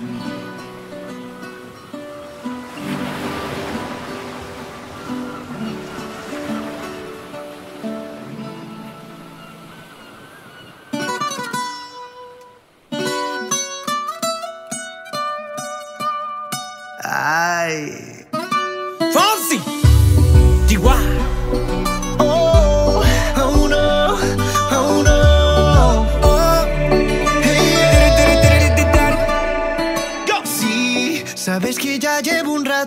Ay.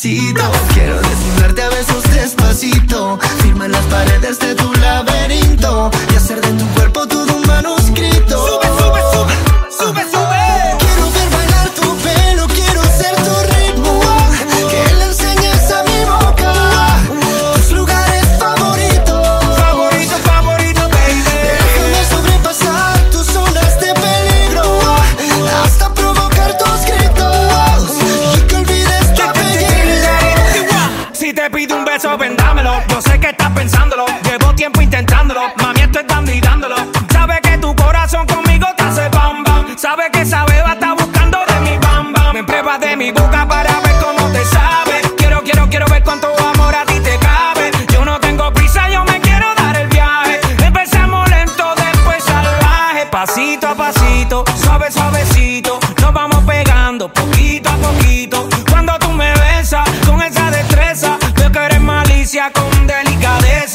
Quiero desnudarte a besos despacito. Firma las paredes de tu laberinto. Y hacer de tu cuerpo todo un manuscrito. Sube, sube, sube, Mami, esto es dando y dándolo. Sabe que tu corazón conmigo te hace bam bam. Sabe que esa beba está buscando de mi bam bam. Me pruebas de mi boca para ver cómo te sabe. Quiero, quiero, quiero ver cuánto amor a ti te cabe. Yo no tengo prisa, yo me quiero dar el viaje. Empezamos lento, después salvaje. Pasito a pasito, suave, suavecito. Nos vamos pegando poquito a poquito. Cuando tú me besas con esa destreza, veo que eres malicia con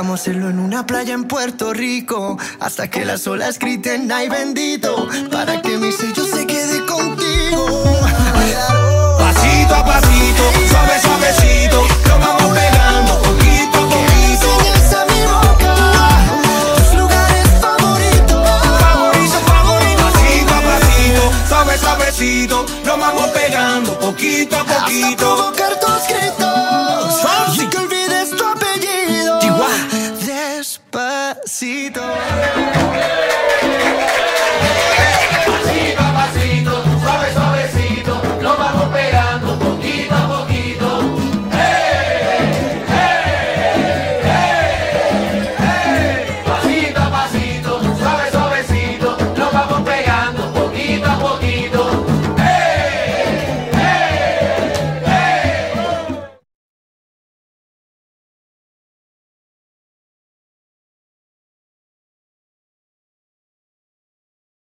vamos a hacerlo en una playa en Puerto Rico hasta que las olas griten ay bendito para que mi sello se quede contigo. Pasito a pasito, suave, suavecito. Nos vamos pegando poquito a poquito. a mi boca tus lugares favoritos. Favorito, favorito. Pasito a pasito, suave, suavecito. Nos vamos pegando poquito a poquito.